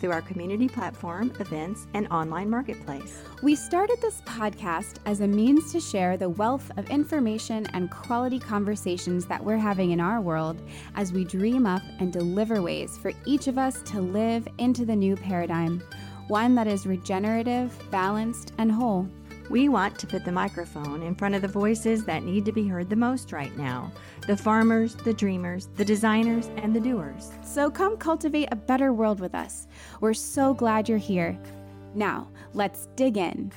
through our community platform, events, and online marketplace. We started this podcast as a means to share the wealth of information and quality conversations that we're having in our world as we dream up and deliver ways for each of us to live into the new paradigm, one that is regenerative, balanced, and whole. We want to put the microphone in front of the voices that need to be heard the most right now the farmers, the dreamers, the designers, and the doers. So come cultivate a better world with us. We're so glad you're here. Now, let's dig in.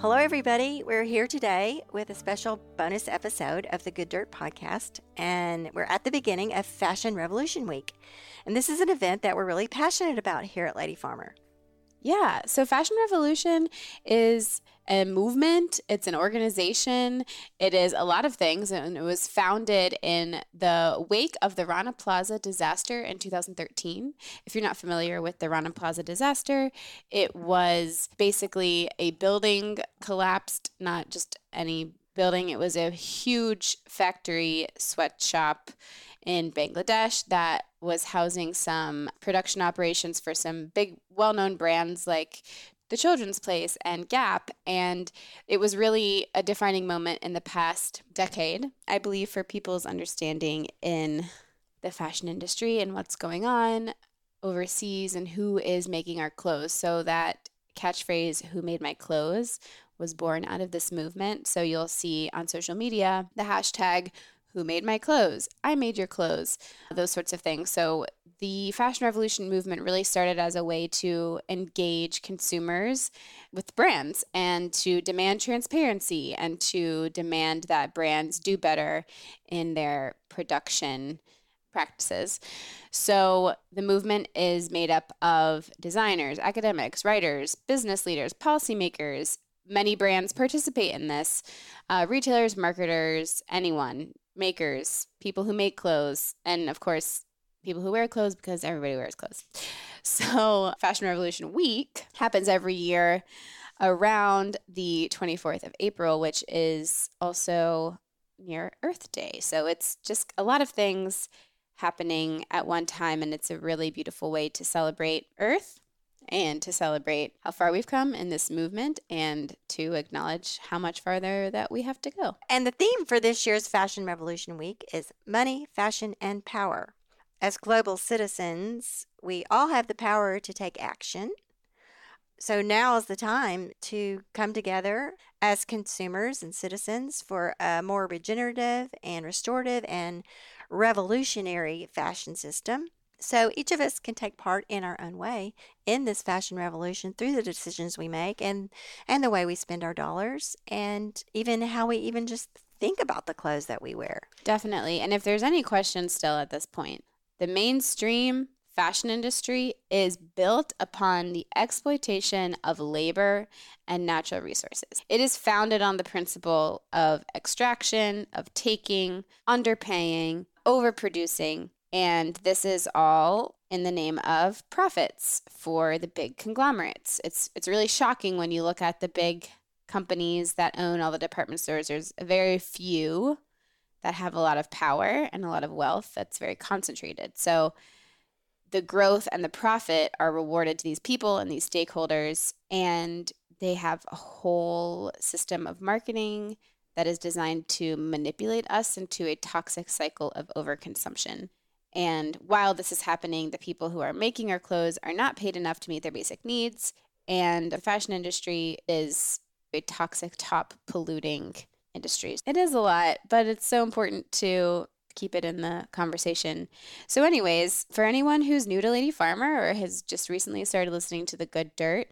Hello, everybody. We're here today with a special bonus episode of the Good Dirt podcast, and we're at the beginning of Fashion Revolution Week. And this is an event that we're really passionate about here at Lady Farmer. Yeah. So Fashion Revolution is a movement, it's an organization, it is a lot of things. And it was founded in the wake of the Rana Plaza disaster in 2013. If you're not familiar with the Rana Plaza disaster, it was basically a building collapsed, not just any building, it was a huge factory sweatshop in Bangladesh that was housing some production operations for some big, well known brands like the Children's Place and Gap. And it was really a defining moment in the past decade, I believe, for people's understanding in the fashion industry and what's going on overseas and who is making our clothes. So that catchphrase, Who Made My Clothes, was born out of this movement. So you'll see on social media the hashtag who made my clothes? I made your clothes, those sorts of things. So the fashion revolution movement really started as a way to engage consumers with brands and to demand transparency and to demand that brands do better in their production practices. So the movement is made up of designers, academics, writers, business leaders, policymakers. Many brands participate in this uh, retailers, marketers, anyone makers, people who make clothes, and of course, people who wear clothes because everybody wears clothes. So, Fashion Revolution Week happens every year around the 24th of April, which is also near Earth Day. So, it's just a lot of things happening at one time, and it's a really beautiful way to celebrate Earth and to celebrate how far we've come in this movement and to acknowledge how much farther that we have to go. And the theme for this year's Fashion Revolution Week is money, fashion, and power. As global citizens, we all have the power to take action. So now is the time to come together as consumers and citizens for a more regenerative and restorative and revolutionary fashion system so each of us can take part in our own way in this fashion revolution through the decisions we make and and the way we spend our dollars and even how we even just think about the clothes that we wear. Definitely. And if there's any questions still at this point, the mainstream fashion industry is built upon the exploitation of labor and natural resources. It is founded on the principle of extraction, of taking, underpaying, overproducing, and this is all in the name of profits for the big conglomerates. It's it's really shocking when you look at the big companies that own all the department stores. There's very few that have a lot of power and a lot of wealth that's very concentrated. So the growth and the profit are rewarded to these people and these stakeholders and they have a whole system of marketing that is designed to manipulate us into a toxic cycle of overconsumption. And while this is happening, the people who are making our clothes are not paid enough to meet their basic needs. And the fashion industry is a toxic, top polluting industry. It is a lot, but it's so important to keep it in the conversation. So, anyways, for anyone who's new to Lady Farmer or has just recently started listening to The Good Dirt,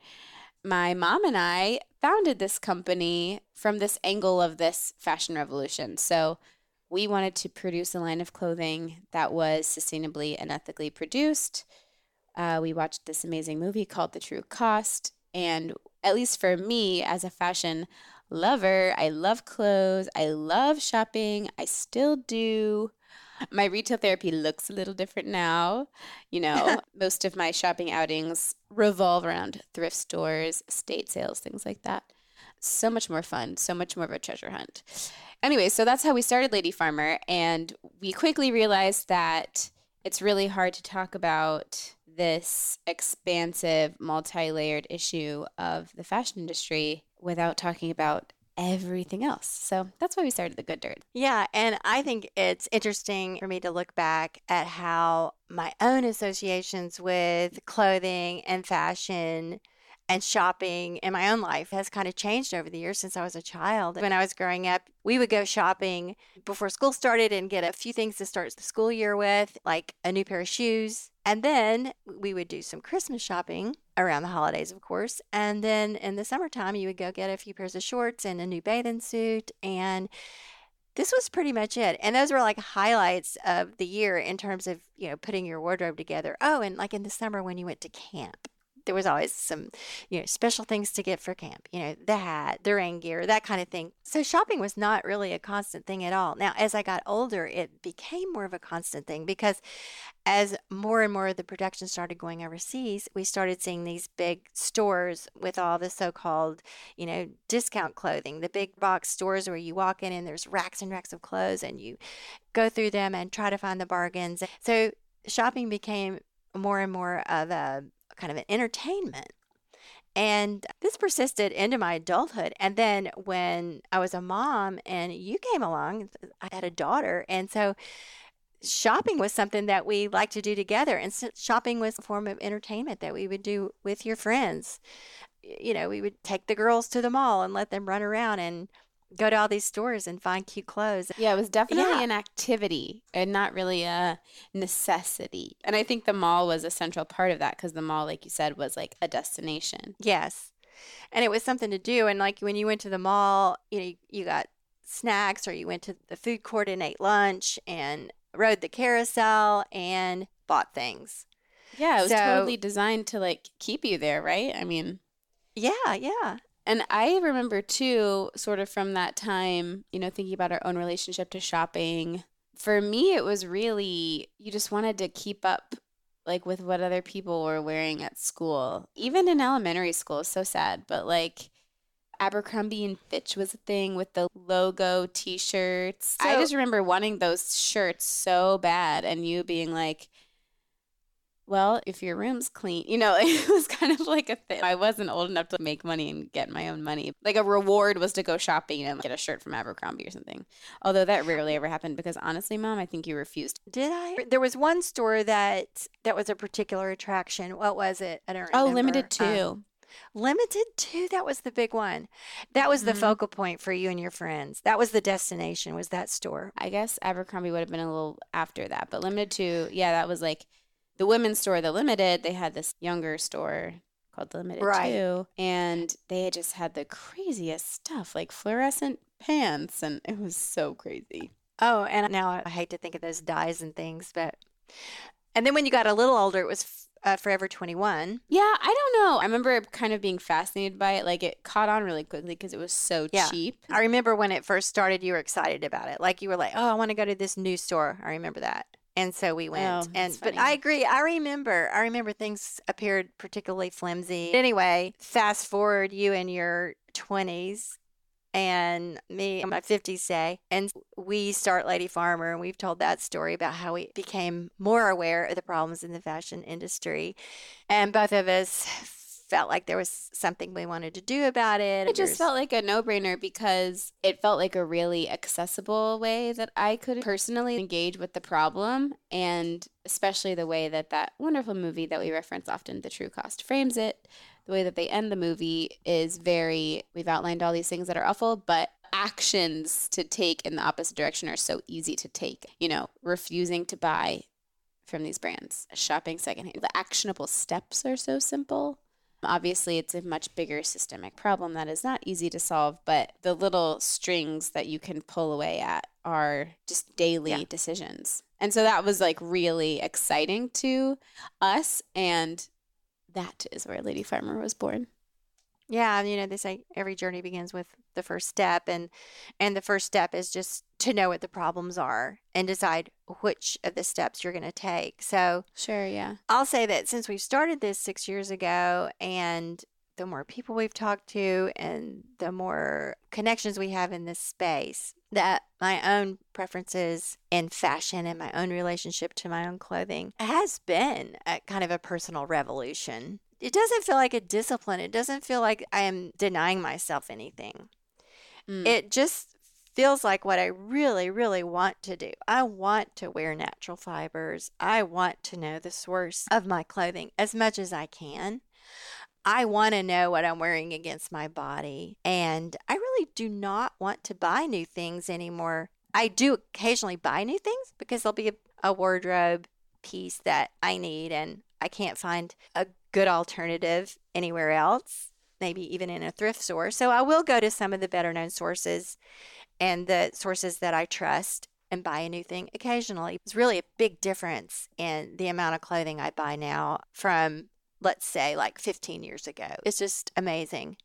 my mom and I founded this company from this angle of this fashion revolution. So, we wanted to produce a line of clothing that was sustainably and ethically produced. Uh, we watched this amazing movie called The True Cost. And at least for me, as a fashion lover. I love clothes. I love shopping. I still do. My retail therapy looks a little different now. You know, most of my shopping outings revolve around thrift stores, estate sales, things like that. So much more fun, so much more of a treasure hunt. Anyway, so that's how we started Lady Farmer. And we quickly realized that it's really hard to talk about this expansive, multi layered issue of the fashion industry without talking about everything else. So that's why we started The Good Dirt. Yeah, and I think it's interesting for me to look back at how my own associations with clothing and fashion and shopping in my own life has kind of changed over the years since I was a child. When I was growing up, we would go shopping before school started and get a few things to start the school year with, like a new pair of shoes. And then we would do some Christmas shopping around the holidays, of course. And then in the summertime, you would go get a few pairs of shorts and a new bathing suit. And this was pretty much it. And those were like highlights of the year in terms of, you know, putting your wardrobe together. Oh, and like in the summer when you went to camp there was always some, you know, special things to get for camp, you know, the hat, the rain gear, that kind of thing. So shopping was not really a constant thing at all. Now, as I got older, it became more of a constant thing because as more and more of the production started going overseas, we started seeing these big stores with all the so called, you know, discount clothing, the big box stores where you walk in and there's racks and racks of clothes and you go through them and try to find the bargains. So shopping became more and more of a kind of an entertainment. And this persisted into my adulthood. And then when I was a mom and you came along, I had a daughter. And so shopping was something that we liked to do together. And shopping was a form of entertainment that we would do with your friends. You know, we would take the girls to the mall and let them run around and go to all these stores and find cute clothes. Yeah, it was definitely yeah. an activity and not really a necessity. And I think the mall was a central part of that because the mall, like you said, was like a destination. Yes. And it was something to do. And like when you went to the mall, you know, you got snacks or you went to the food court and ate lunch and rode the carousel and bought things. Yeah, it was so, totally designed to like keep you there, right? I mean, yeah, yeah. And I remember too, sort of from that time, you know, thinking about our own relationship to shopping. For me, it was really, you just wanted to keep up like with what other people were wearing at school. Even in elementary school, so sad, but like Abercrombie and Fitch was a thing with the logo t-shirts. So, I just remember wanting those shirts so bad and you being like, well, if your room's clean, you know, it was kind of like a thing. I wasn't old enough to make money and get my own money. Like a reward was to go shopping and get a shirt from Abercrombie or something. Although that rarely ever happened because honestly, mom, I think you refused. Did I? There was one store that that was a particular attraction. What was it? I don't remember. Oh, Limited Too. Um, Limited Too, that was the big one. That was the mm-hmm. focal point for you and your friends. That was the destination, was that store. I guess Abercrombie would have been a little after that, but Limited Too, yeah, that was like the women's store, the limited, they had this younger store called the limited right. too, and they just had the craziest stuff, like fluorescent pants, and it was so crazy. Oh, and now I hate to think of those dyes and things, but and then when you got a little older, it was uh, Forever 21. Yeah, I don't know. I remember kind of being fascinated by it. Like it caught on really quickly because it was so yeah. cheap. I remember when it first started, you were excited about it. Like you were like, oh, I want to go to this new store. I remember that and so we oh, went. oh, and but i agree. I remember i remember things appeared particularly flimsy. Anyway fast forward you in your 20s and me in my 50s say and we start lady farmer and we've told that story about how we became more aware of the problems in the fashion industry. And both of us felt like there was something we wanted to do about it. It just felt like a no brainer because it felt like a really accessible way that I could personally engage with the problem. And especially the way that that wonderful movie that we reference often, The True Cost, frames it. The way that they end the movie is very, we've outlined all these things that are awful, but actions to take in the opposite direction are so easy to take. You know, refusing to buy from these brands, shopping secondhand. The actionable steps are so simple Obviously, it's a much bigger systemic problem that is not easy to solve, but the little strings that you can pull away at are just daily yeah. decisions. And so that was like really exciting to us. And that is where Lady Farmer was born. Yeah, you know, they say every journey begins with the first step and and the first step is just to know what the problems are and decide which of the steps you're going to take. So, Sure, yeah. I'll say that since we started this 6 years ago and the more people we've talked to and the more connections we have in this space, that my own preferences in fashion and my own relationship to my own clothing has been a kind of a personal revolution. It doesn't feel like a discipline. It doesn't feel like I am denying myself anything. Mm. It just feels like what I really, really want to do. I want to wear natural fibers. I want to know the source of my clothing as much as I can. I want to know what I'm wearing against my body. And I really do not want to buy new things anymore. I do occasionally buy new things because there'll be a, a wardrobe piece that I need and I can't find a good alternative anywhere else, maybe even in a thrift store. So I will go to some of the better known sources and the sources that I trust and buy a new thing occasionally. It's really a big difference in the amount of clothing I buy now from, let's say, like 15 years ago. It's just amazing.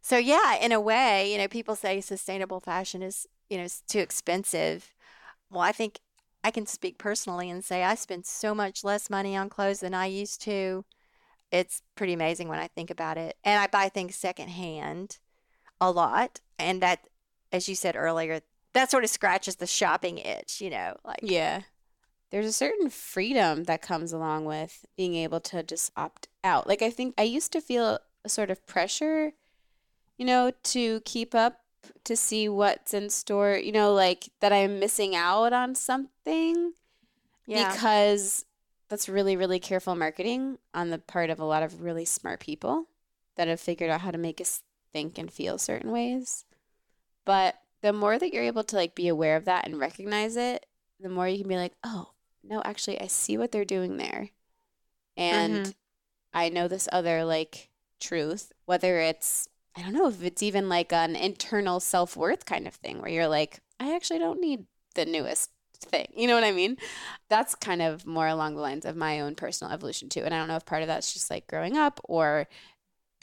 So, yeah, in a way, you know, people say sustainable fashion is, you know, too expensive. Well, I think I can speak personally and say I spend so much less money on clothes than I used to. It's pretty amazing when I think about it. And I buy things secondhand a lot. And that, as you said earlier, that sort of scratches the shopping itch, you know, like Yeah. There's a certain freedom that comes along with being able to just opt out. Like I think I used to feel a sort of pressure, you know, to keep up to see what's in store, you know, like that I'm missing out on something yeah. because that's really really careful marketing on the part of a lot of really smart people that have figured out how to make us think and feel certain ways. But the more that you're able to like be aware of that and recognize it, the more you can be like, "Oh, no, actually I see what they're doing there." And Mhm. I know this other like truth, whether it's I don't know if it's even like an internal self-worth kind of thing where you're like, "I actually don't need the newest thing." You know what I mean? That's kind of more along the lines of my own personal evolution too. And I don't know if part of that's just like growing up or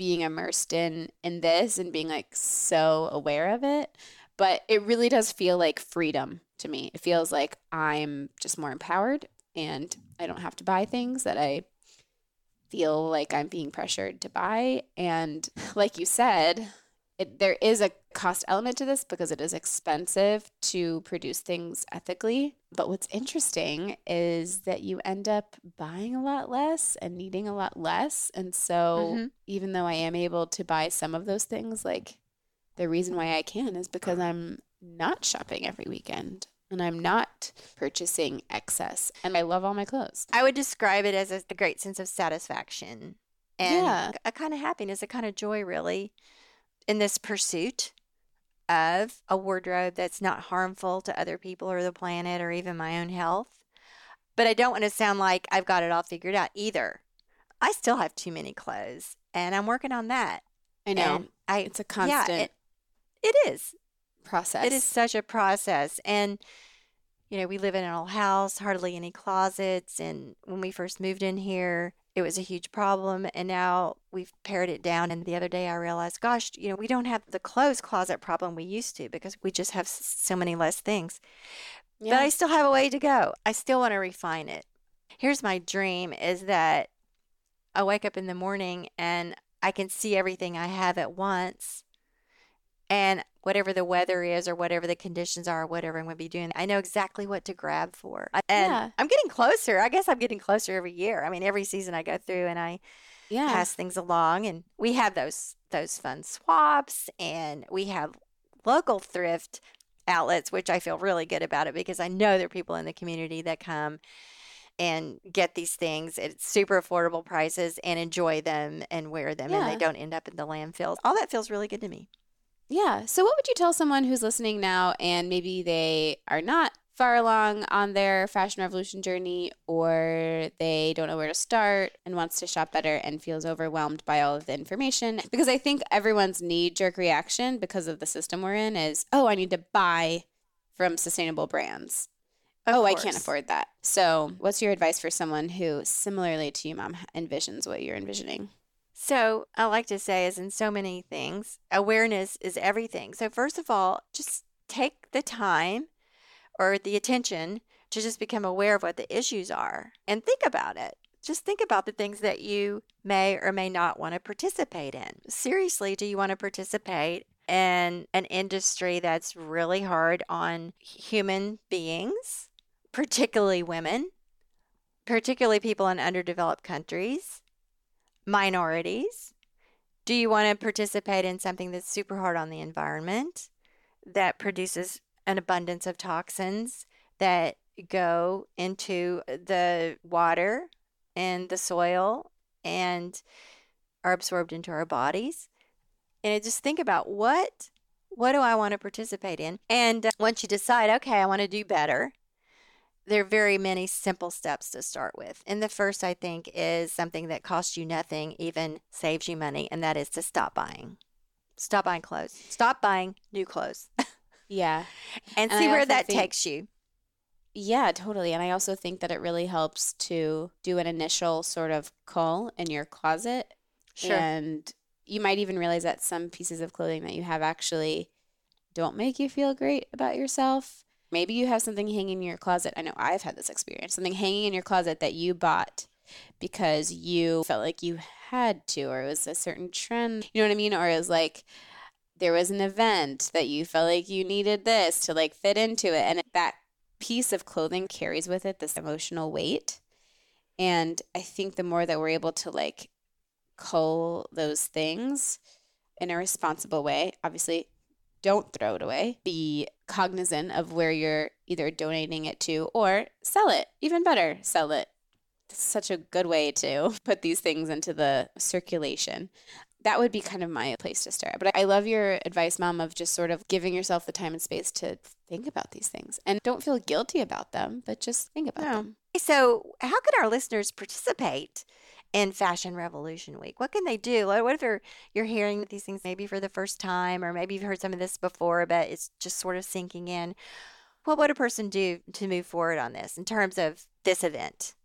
being immersed in in this and being like so aware of it but it really does feel like freedom to me it feels like i'm just more empowered and i don't have to buy things that i feel like i'm being pressured to buy and like you said it, there is a cost element to this because it is expensive to produce things ethically. But what's interesting is that you end up buying a lot less and needing a lot less. And so, Mhm. even though I am able to buy some of those things, like the reason why I can is because I'm not shopping every weekend and I'm not purchasing excess. And I love all my clothes. I would describe it as a, a great sense of satisfaction and Yeah. a kind of happiness, a kind of joy, really, in this pursuit of a wardrobe that's not harmful to other people or the planet or even my own health. But I don't want to sound like I've got it all figured out either. I still have too many clothes, and I'm working on that. I know. And I, it's a yeah, constant it, it is. process. It is such a process. And, you know, we live in an old house, hardly any closets. And when we first moved in here, it was a huge problem. And now we've pared it down. And the other day I realized, gosh, you know, we don't have the clothes closet problem we used to because we just have so many less things. Yeah. But I still have a way to go. I still want to refine it. Here's my dream is that I wake up in the morning and I can see everything I have at once. And whatever the weather is or whatever the conditions are, whatever I'm going to be doing, I know exactly what to grab for. And Yeah. I'm getting closer. I guess I'm getting closer every year. I mean, every season I go through and I yeah. pass things along and we have those those fun swaps and we have local thrift outlets which I feel really good about it because I know there are people in the community that come and get these things at super affordable prices and enjoy them and wear them and they don't end up in the landfills. All that feels really good to me. Yeah. So, what would you tell someone who's listening now and maybe they are not far along on their fashion revolution journey or they don't know where to start and wants to shop better and feels overwhelmed by all of the information? Because I think everyone's knee jerk reaction because of the system we're in is, oh, I need to buy from sustainable brands. Of oh, I can't afford that. So, what's your advice for someone who, similarly to you, mom, envisions what you're envisioning? So, I like to say, as in so many things, awareness is everything. So, first of all, just take the time or the attention to just become aware of what the issues are and think about it. Just think about the things that you may or may not want to participate in. Seriously, do you want to participate in an industry that's really hard on human beings, particularly women, particularly people in underdeveloped countries, minorities? Do you want to participate in something that's super hard on the environment, that produces an abundance of toxins that go into the water and the soil and are absorbed into our bodies? and just think about what what do I want to participate in? And uh, once you decide, okay, I want to do better, there are very many simple steps to start with. And the first, I think, is something that costs you nothing, even saves you money, and that is to stop buying. Stop buying clothes. Stop buying new clothes. yeah. and, and see I where that think, takes you. Yeah, totally. And I also think that it really helps to do an initial sort of cull in your closet. Sure. And you might even realize that some pieces of clothing that you have actually don't make you feel great about yourself. Maybe you have something hanging in your closet. I know I've had this experience. Something hanging in your closet that you bought because you felt like you had to, or it was a certain trend. You know what I mean? Or it was like there was an event that you felt like you needed this to like fit into it. And that piece of clothing carries with it this emotional weight. And I think the more that we're able to like cull those things in a responsible way. Obviously, don't throw it away. Be cognizant of where you're either donating it to or sell it. Even better, sell it. It's such a good way to put these things into the circulation. That would be kind of my place to start. But I love your advice, Mom, of just sort of giving yourself the time and space to think about these things and don't feel guilty about them, but just think about no. them. So, how can our listeners participate in Fashion Revolution Week? What can they do? What if you're, you're hearing these things maybe for the first time, or maybe you've heard some of this before, but it's just sort of sinking in? What would a person do to move forward on this in terms of this event?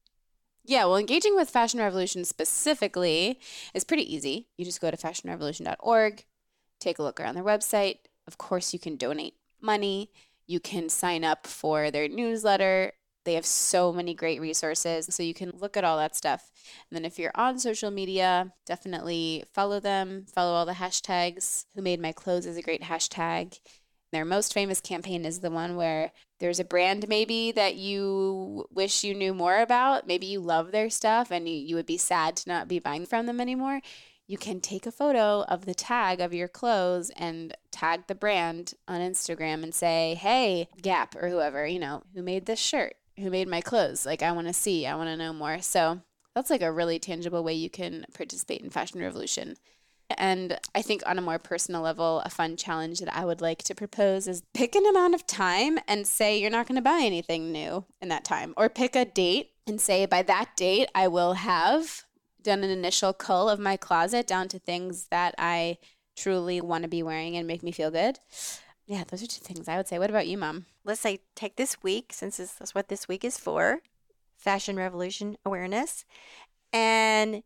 Yeah, well, engaging with Fashion Revolution specifically is pretty easy. You just go to fashionrevolution.org, take a look around their website. Of course, you can donate money. You can sign up for their newsletter they have so many great resources. So you can look at all that stuff. And then if you're on social media, definitely follow them, follow all the hashtags. Who Made My Clothes is a great hashtag. Their most famous campaign is the one where there's a brand maybe that you wish you knew more about. Maybe you love their stuff and you, you would be sad to not be buying from them anymore you can take a photo of the tag of your clothes and tag the brand on Instagram and say, hey, Gap or whoever, you know, who made this shirt? Who made my clothes. Like I want to see, I want to know more. So that's like a really tangible way you can participate in Fashion Revolution. And I think on a more personal level, a fun challenge that I would like to propose is pick an amount of time and say you're not going to buy anything new in that time. Or pick a date and say by that date, I will have done an initial cull of my closet down to things that I truly want to be wearing and make me feel good. Yeah, those are two things I would say. What about you, Mom? Let's say take this week, since that's what this week is for Fashion Revolution Awareness. And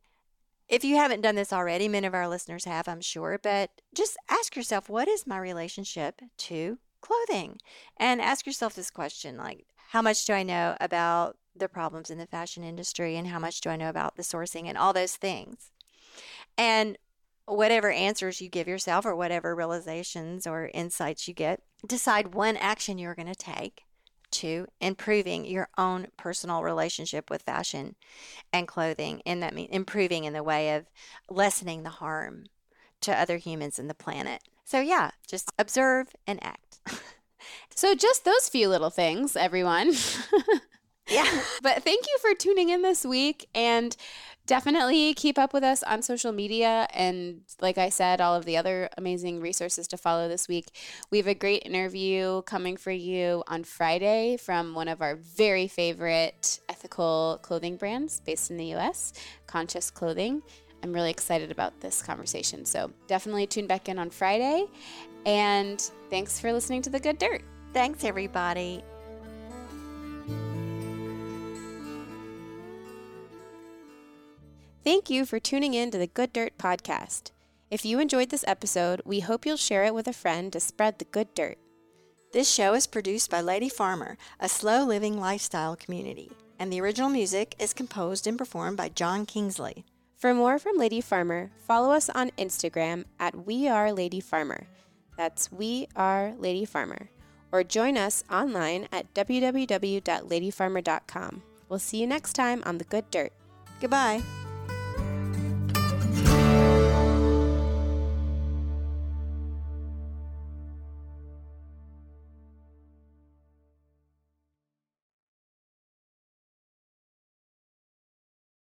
if you haven't done this already, many of our listeners have, I'm sure, but just ask yourself, what is my relationship to clothing? And ask yourself this question like, how much do I know about the problems in the fashion industry? And how much do I know about the sourcing and all those things? And whatever answers you give yourself or whatever realizations or insights you get, decide one action you're going to take to improving your own personal relationship with fashion and clothing and that means improving in the way of lessening the harm to other humans and the planet. So yeah, just observe and act. so just those few little things, everyone. But thank you for tuning in this week and definitely keep up with us on social media. And like I said, all of the other amazing resources to follow this week. We have a great interview coming for you on Friday from one of our very favorite ethical clothing brands based in the US, Conscious Clothing. I'm really excited about this conversation. So definitely tune back in on Friday. And thanks for listening to The Good Dirt. Thanks, everybody. Thank you for tuning in to the Good Dirt Podcast. If you enjoyed this episode, we hope you'll share it with a friend to spread the good dirt. This show is produced by Lady Farmer, a slow living lifestyle community, and the original music is composed and performed by John Kingsley. For more from Lady Farmer, follow us on Instagram at We Are Lady Farmer. That's We Are Lady Farmer. Or join us online at www.ladyfarmer.com. We'll see you next time on The Good Dirt. Goodbye.